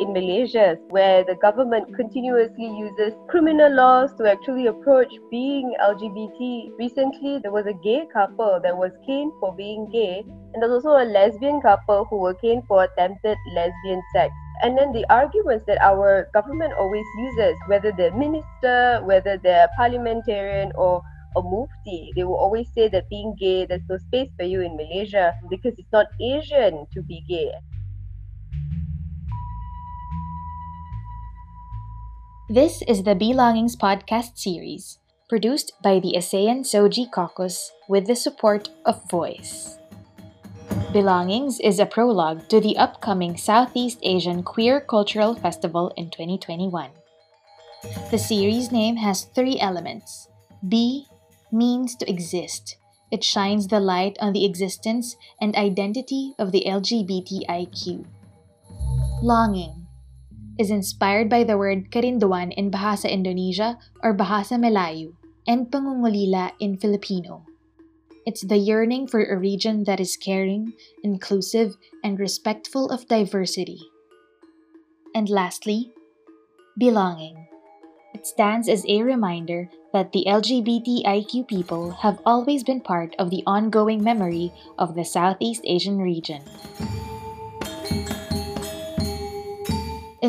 in Malaysia, where the government continuously uses criminal laws to actually approach being LGBT. Recently, there was a gay couple that was caned for being gay, and there's also a lesbian couple who were caned for attempted lesbian sex. And then the arguments that our government always uses, whether they're minister, whether they're parliamentarian, or a mufti, they will always say that being gay, there's no space for you in Malaysia because it's not Asian to be gay. This is the Belongings podcast series, produced by the ASEAN SOGIE Caucus with the support of Voice. Belongings is a prologue to the upcoming Southeast Asian Queer Cultural Festival in 2021. The series name has three elements. Be means to exist. It shines the light on the existence and identity of the LGBTIQ. Longing is inspired by the word kerinduan in Bahasa Indonesia or Bahasa Melayu and pangungulila in Filipino. It's the yearning for a region that is caring, inclusive, and respectful of diversity. And lastly, belonging. It stands as a reminder that the LGBTIQ people have always been part of the ongoing memory of the Southeast Asian region.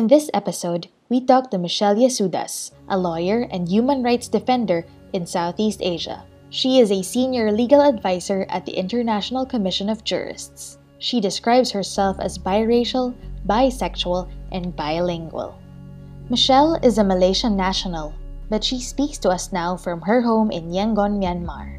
In this episode, we talk to Michelle Yesudas, a lawyer and human rights defender in Southeast Asia. She is a senior legal advisor at the International Commission of Jurists. She describes herself as biracial, bisexual, and bilingual. Michelle is a Malaysian national, but she speaks to us now from her home in Yangon, Myanmar.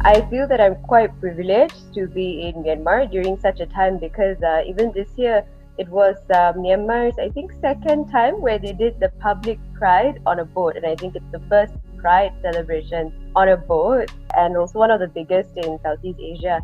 I feel that I'm quite privileged to be in Myanmar during such a time because uh, even this year, it was uh, Myanmar's, I think, second time where they did the public pride on a boat. And I think it's the first pride celebration on a boat and also one of the biggest in Southeast Asia.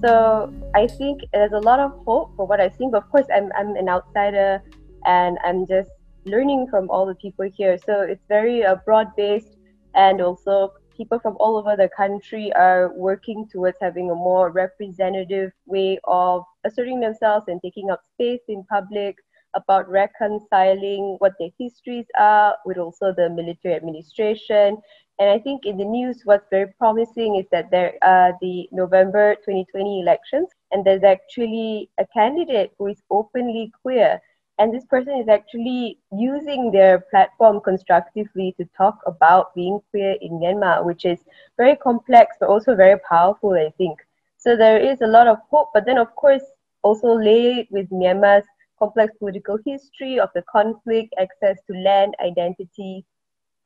So I think there's a lot of hope for what I've seen. But of course, I'm, I'm an outsider and I'm just learning from all the people here. So it's very uh, broad based and also people from all over the country are working towards having a more representative way of asserting themselves and taking up space in public about reconciling what their histories are with also the military administration. And I think in the news, what's very promising is that there are the November 2020 elections, and there's actually a candidate who is openly queer. And this person is actually using their platform constructively to talk about being queer in Myanmar, which is very complex but also very powerful, I think. So there is a lot of hope, but then, of course, also laid with Myanmar's complex political history of the conflict, access to land, identity,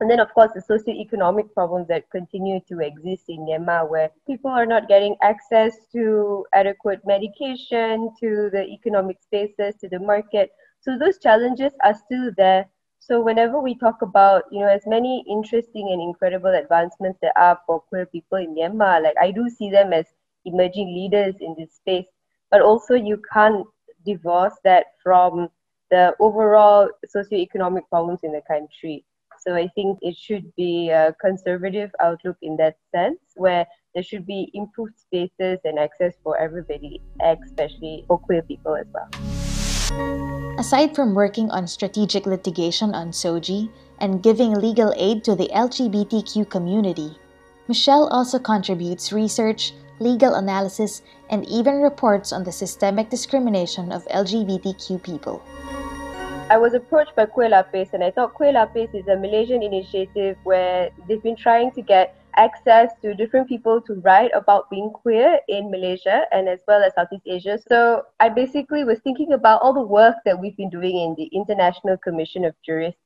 and then, of course, the socio-economic problems that continue to exist in Myanmar, where people are not getting access to adequate medication, to the economic spaces, to the market. So those challenges are still there. So whenever we talk about, you know, as many interesting and incredible advancements there are for queer people in Myanmar, like I do see them as emerging leaders in this space, but also you can't divorce that from the overall socio-economic problems in the country. So I think it should be a conservative outlook in that sense, where there should be improved spaces and access for everybody, especially for queer people as well. Aside from working on strategic litigation on SOGIE and giving legal aid to the LGBTQ community, Michelle also contributes research, legal analysis, and even reports on the systemic discrimination of LGBTQ people. I was approached by Queer Lapis, and I thought Queer Lapis is a Malaysian initiative where they've been trying to get access to different people to write about being queer in Malaysia and as well as Southeast Asia. So I basically was thinking about all the work that we've been doing in the International Commission of Jurists,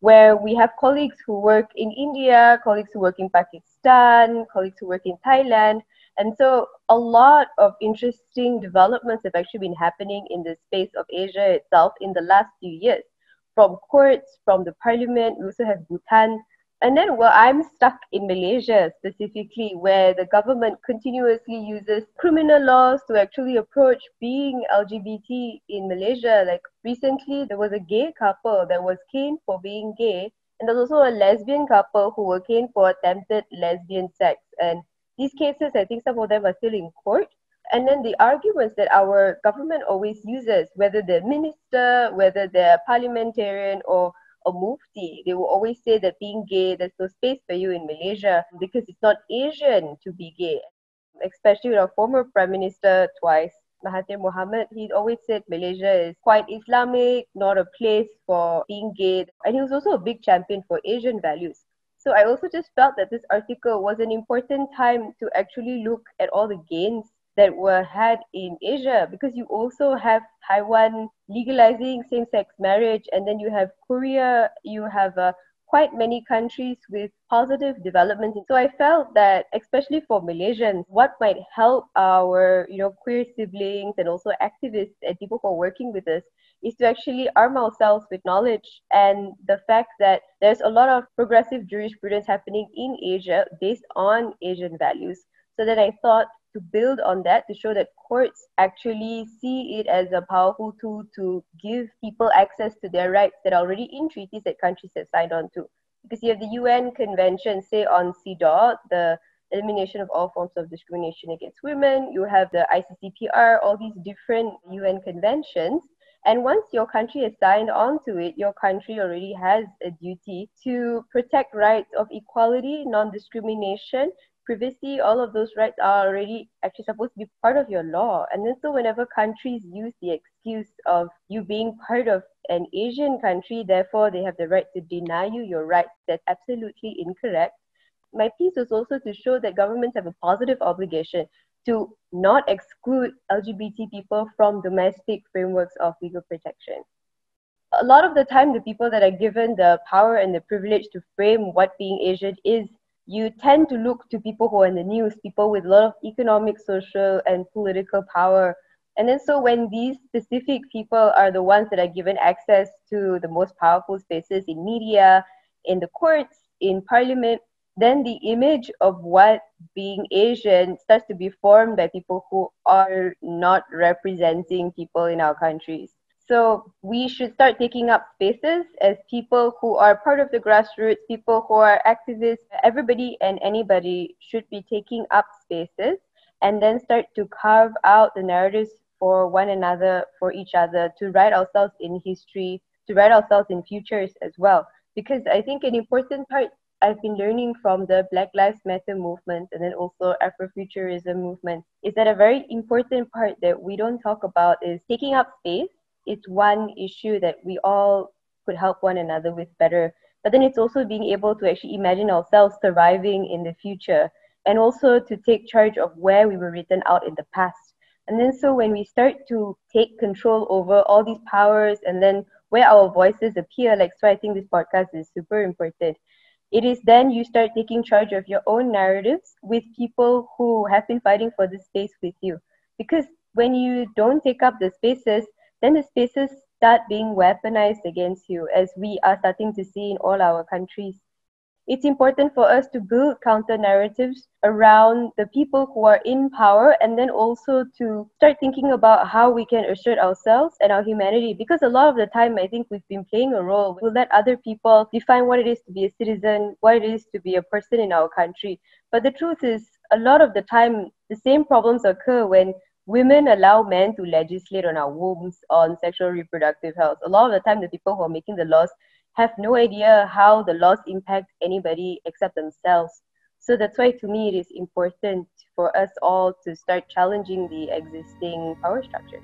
where we have colleagues who work in India, colleagues who work in Pakistan, colleagues who work in Thailand, and so a lot of interesting developments have actually been happening in the space of Asia itself in the last few years. From courts, from the parliament, we also have Bhutan. And then well, I'm stuck in Malaysia specifically, where the government continuously uses criminal laws to actually approach being LGBT in Malaysia. Like recently, there was a gay couple that was caned for being gay, and there's also a lesbian couple who were caned for attempted lesbian sex. And these cases, I think some of them are still in court. And then the arguments that our government always uses, whether they're minister, whether they're parliamentarian or a mufti, they will always say that being gay, there's no space for you in Malaysia because it's not Asian to be gay. Especially with our former Prime Minister twice, Mahathir Mohamad, he always said Malaysia is quite Islamic, not a place for being gay. And he was also a big champion for Asian values. So I also just felt that this article was an important time to actually look at all the gains that were had in Asia because you also have Taiwan legalizing same sex marriage, and then you have Korea, you have uh, quite many countries with positive developments. So I felt that, especially for Malaysians, what might help our you know queer siblings and also activists and people who are working with us is to actually arm ourselves with knowledge and the fact that there's a lot of progressive jurisprudence happening in Asia based on Asian values. So then I thought to build on that to show that courts actually see it as a powerful tool to give people access to their rights that are already in treaties that countries have signed on to. Because you have the UN Convention, say on CEDAW, the elimination of all forms of discrimination against women, you have the ICCPR, all these different UN conventions. And once your country has signed on to it, your country already has a duty to protect rights of equality, non discrimination, privacy, all of those rights are already actually supposed to be part of your law. And then so whenever countries use the excuse of you being part of an Asian country, therefore they have the right to deny you your rights, that's absolutely incorrect. My piece was also to show that governments have a positive obligation to not exclude LGBT people from domestic frameworks of legal protection. A lot of the time, the people that are given the power and the privilege to frame what being Asian is you tend to look to people who are in the news, people with a lot of economic, social, and political power. And then, so when these specific people are the ones that are given access to the most powerful spaces in media, in the courts, in parliament, then the image of what being Asian starts to be formed by people who are not representing people in our countries. So we should start taking up spaces as people who are part of the grassroots, people who are activists. Everybody and anybody should be taking up spaces and then start to carve out the narratives for one another, for each other, to write ourselves in history, to write ourselves in futures as well. Because I think an important part I've been learning from the Black Lives Matter movement and then also Afrofuturism movement is that a very important part that we don't talk about is taking up space it's one issue that we all could help one another with better. But then it's also being able to actually imagine ourselves surviving in the future and also to take charge of where we were written out in the past. And then so when we start to take control over all these powers and then where our voices appear, like so I think this podcast is super important. It is then you start taking charge of your own narratives with people who have been fighting for this space with you. Because when you don't take up the spaces, then the spaces start being weaponized against you, as we are starting to see in all our countries. It's important for us to build counter narratives around the people who are in power and then also to start thinking about how we can assert ourselves and our humanity. Because a lot of the time, I think we've been playing a role. We'll let other people define what it is to be a citizen, what it is to be a person in our country. But the truth is, a lot of the time, the same problems occur when women allow men to legislate on our wombs on sexual reproductive health. A lot of the time, the people who are making the laws have no idea how the laws impact anybody except themselves. So that's why, to me, it is important for us all to start challenging the existing power structure.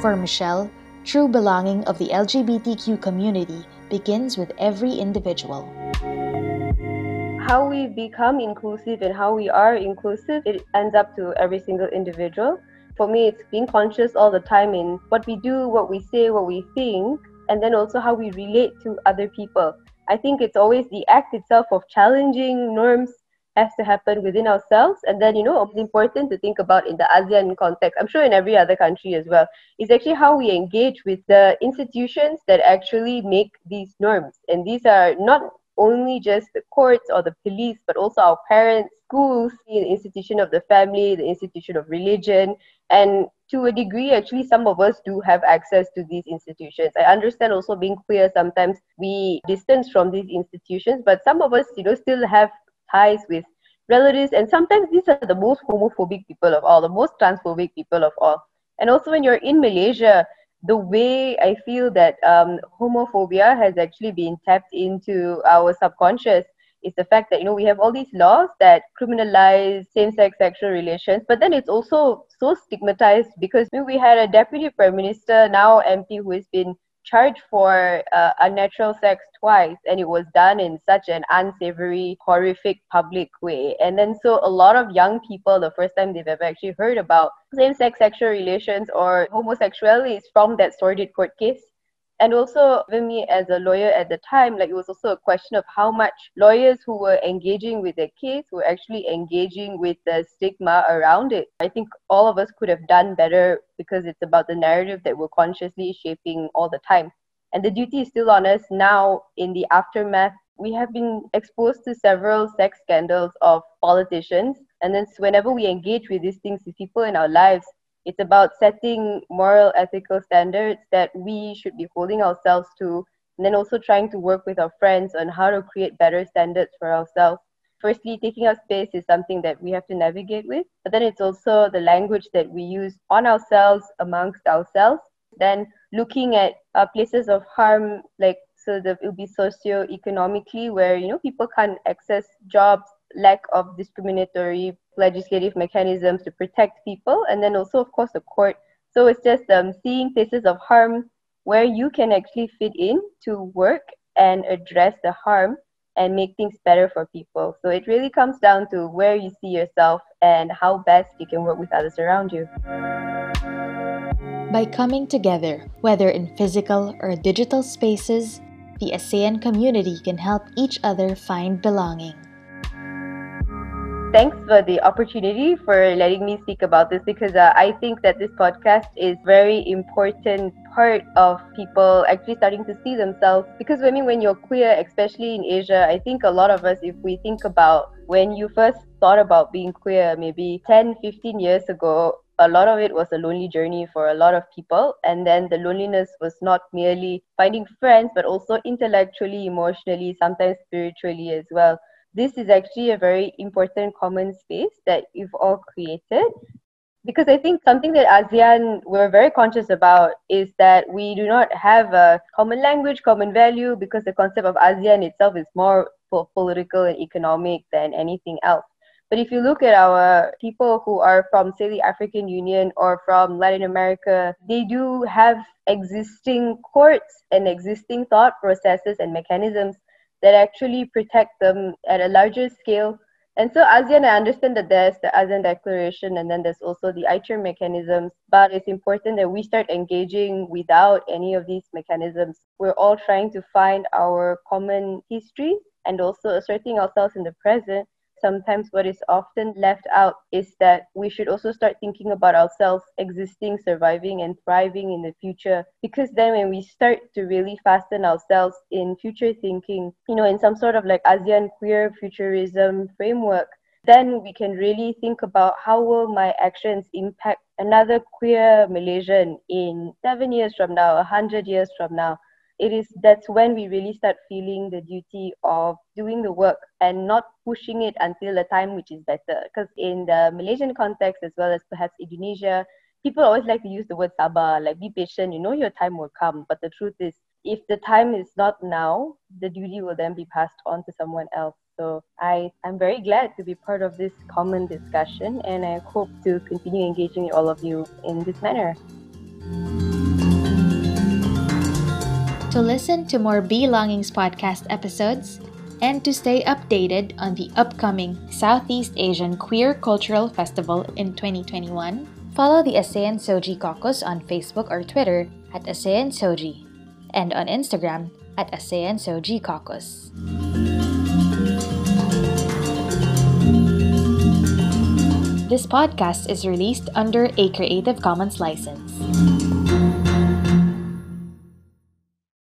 For Michelle, true belonging of the LGBTQ community begins with every individual how we become inclusive and how we are inclusive, it ends up to every single individual. For me, it's being conscious all the time in what we do, what we say, what we think, and then also how we relate to other people. I think it's always the act itself of challenging norms has to happen within ourselves. And then, you know, it's important to think about in the ASEAN context, I'm sure in every other country as well, is actually how we engage with the institutions that actually make these norms. And these are not only just the courts or the police, but also our parents, schools, the institution of the family, the institution of religion. And to a degree, actually, some of us do have access to these institutions. I understand also being queer, sometimes we distance from these institutions, but some of us, you know, still have ties with relatives, and sometimes these are the most homophobic people of all, the most transphobic people of all. And also, when you're in Malaysia, the way I feel that um, homophobia has actually been tapped into our subconscious is the fact that you know we have all these laws that criminalize same-sex sexual relations, but then it's also so stigmatized because we had a deputy prime minister, now MP, who has been charged for uh, unnatural sex twice and it was done in such an unsavory horrific public way. And then so a lot of young people the first time they've ever actually heard about same-sex sexual relations or homosexuality is from that sordid court case and also even me as a lawyer at the time like it was also a question of how much lawyers who were engaging with the case were actually engaging with the stigma around it. I think all of us could have done better because it's about the narrative that we're consciously shaping all the time. And the duty is still on us now in the aftermath. We have been exposed to several sex scandals of politicians. And then whenever we engage with these things with people in our lives it's about setting moral, ethical standards that we should be holding ourselves to, and then also trying to work with our friends on how to create better standards for ourselves. Firstly, taking up space is something that we have to navigate with, but then it's also the language that we use on ourselves, amongst ourselves. Then looking at uh, places of harm, like so that it will be socio-economically, where you know people can't access jobs, lack of discriminatory legislative mechanisms to protect people, and then also, of course, the court. So it's just um, seeing places of harm where you can actually fit in to work and address the harm and make things better for people. So it really comes down to where you see yourself and how best you can work with others around you. By coming together, whether in physical or digital spaces, the ASEAN community can help each other find belonging thanks for the opportunity for letting me speak about this because uh, I think that this podcast is very important part of people actually starting to see themselves. Because I mean when you're queer especially in Asia I think a lot of us if we think about when you first thought about being queer maybe 10 15 years ago a lot of it was a lonely journey for a lot of people. And then the loneliness was not merely finding friends but also intellectually emotionally sometimes spiritually as well this is actually a very important common space that you've all created. Because I think something that ASEAN we're very conscious about is that we do not have a common language, common value, because the concept of ASEAN itself is more political and economic than anything else. But if you look at our people who are from, say, the African Union or from Latin America, they do have existing courts and existing thought processes and mechanisms that actually protect them at a larger scale. And so ASEAN, I understand that there's the ASEAN Declaration and then there's also the ICHR mechanisms, but it's important that we start engaging without any of these mechanisms. We're all trying to find our common history and also asserting ourselves in the present sometimes what is often left out is that we should also start thinking about ourselves existing, surviving, and thriving in the future. Because then, when we start to really fasten ourselves in future thinking, you know, in some sort of like ASEAN queer futurism framework, then we can really think about how will my actions impact another queer Malaysian in seven years from now, a hundred years from now it is that's when we really start feeling the duty of doing the work and not pushing it until the time which is better. Because in the malaysian context as well as perhaps indonesia people always like to use the word sabar like be patient you know your time will come. But the truth is if the time is not now the duty will then be passed on to someone else. So I, I'm very glad to be part of this common discussion and I hope to continue engaging all of you in this manner. To listen to more Belongings podcast episodes and to stay updated on the upcoming Southeast Asian Queer Cultural Festival in 2021, follow the ASEAN SOGIE Caucus on Facebook or Twitter at ASEAN SOGIE and on Instagram at ASEAN SOGIE Caucus. This podcast is released under a Creative Commons license.